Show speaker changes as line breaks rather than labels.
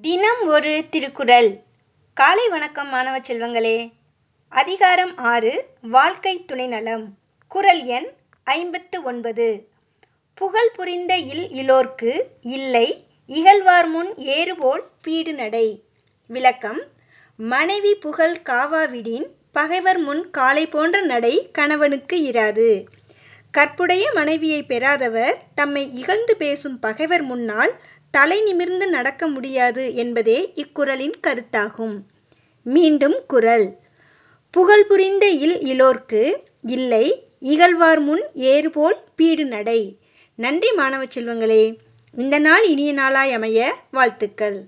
தினம் ஒரு திருக்குறள். காலை வணக்கம் மாணவ செல்வங்களே. அதிகாரம் ஆறு வாழ்க்கை துணை நலம் குறள் எண் ஐம்பத்து ஒன்பது புகழ் புரிந்த இல் இலோர்க்கு இல்லை இகழ்வார் முன் ஏறுபோல் பீடு நடை. விளக்கம் மனைவி புகழ் காவாவிடின் பகைவர் முன் காலை போன்ற நடை கணவனுக்கு இராது. கற்புடைய மனைவியைப் பெறாதவர் தம்மை இகழ்ந்து பேசும் பகைவர் முன்னால் தலை நிமிர்ந்து நடக்க முடியாது என்பதே இக்குறளின் கருத்தாகும். மீண்டும் குறள். புகழ் புரிந்த இல் இலோர்க்கு இல்லை இகழ்வார் முன் ஏறுபோல் பீடு நடை. நன்றி மாணவச் செல்வங்களே. இந்த நாள் இனிய நாளாய் அமைய வாழ்த்துக்கள்.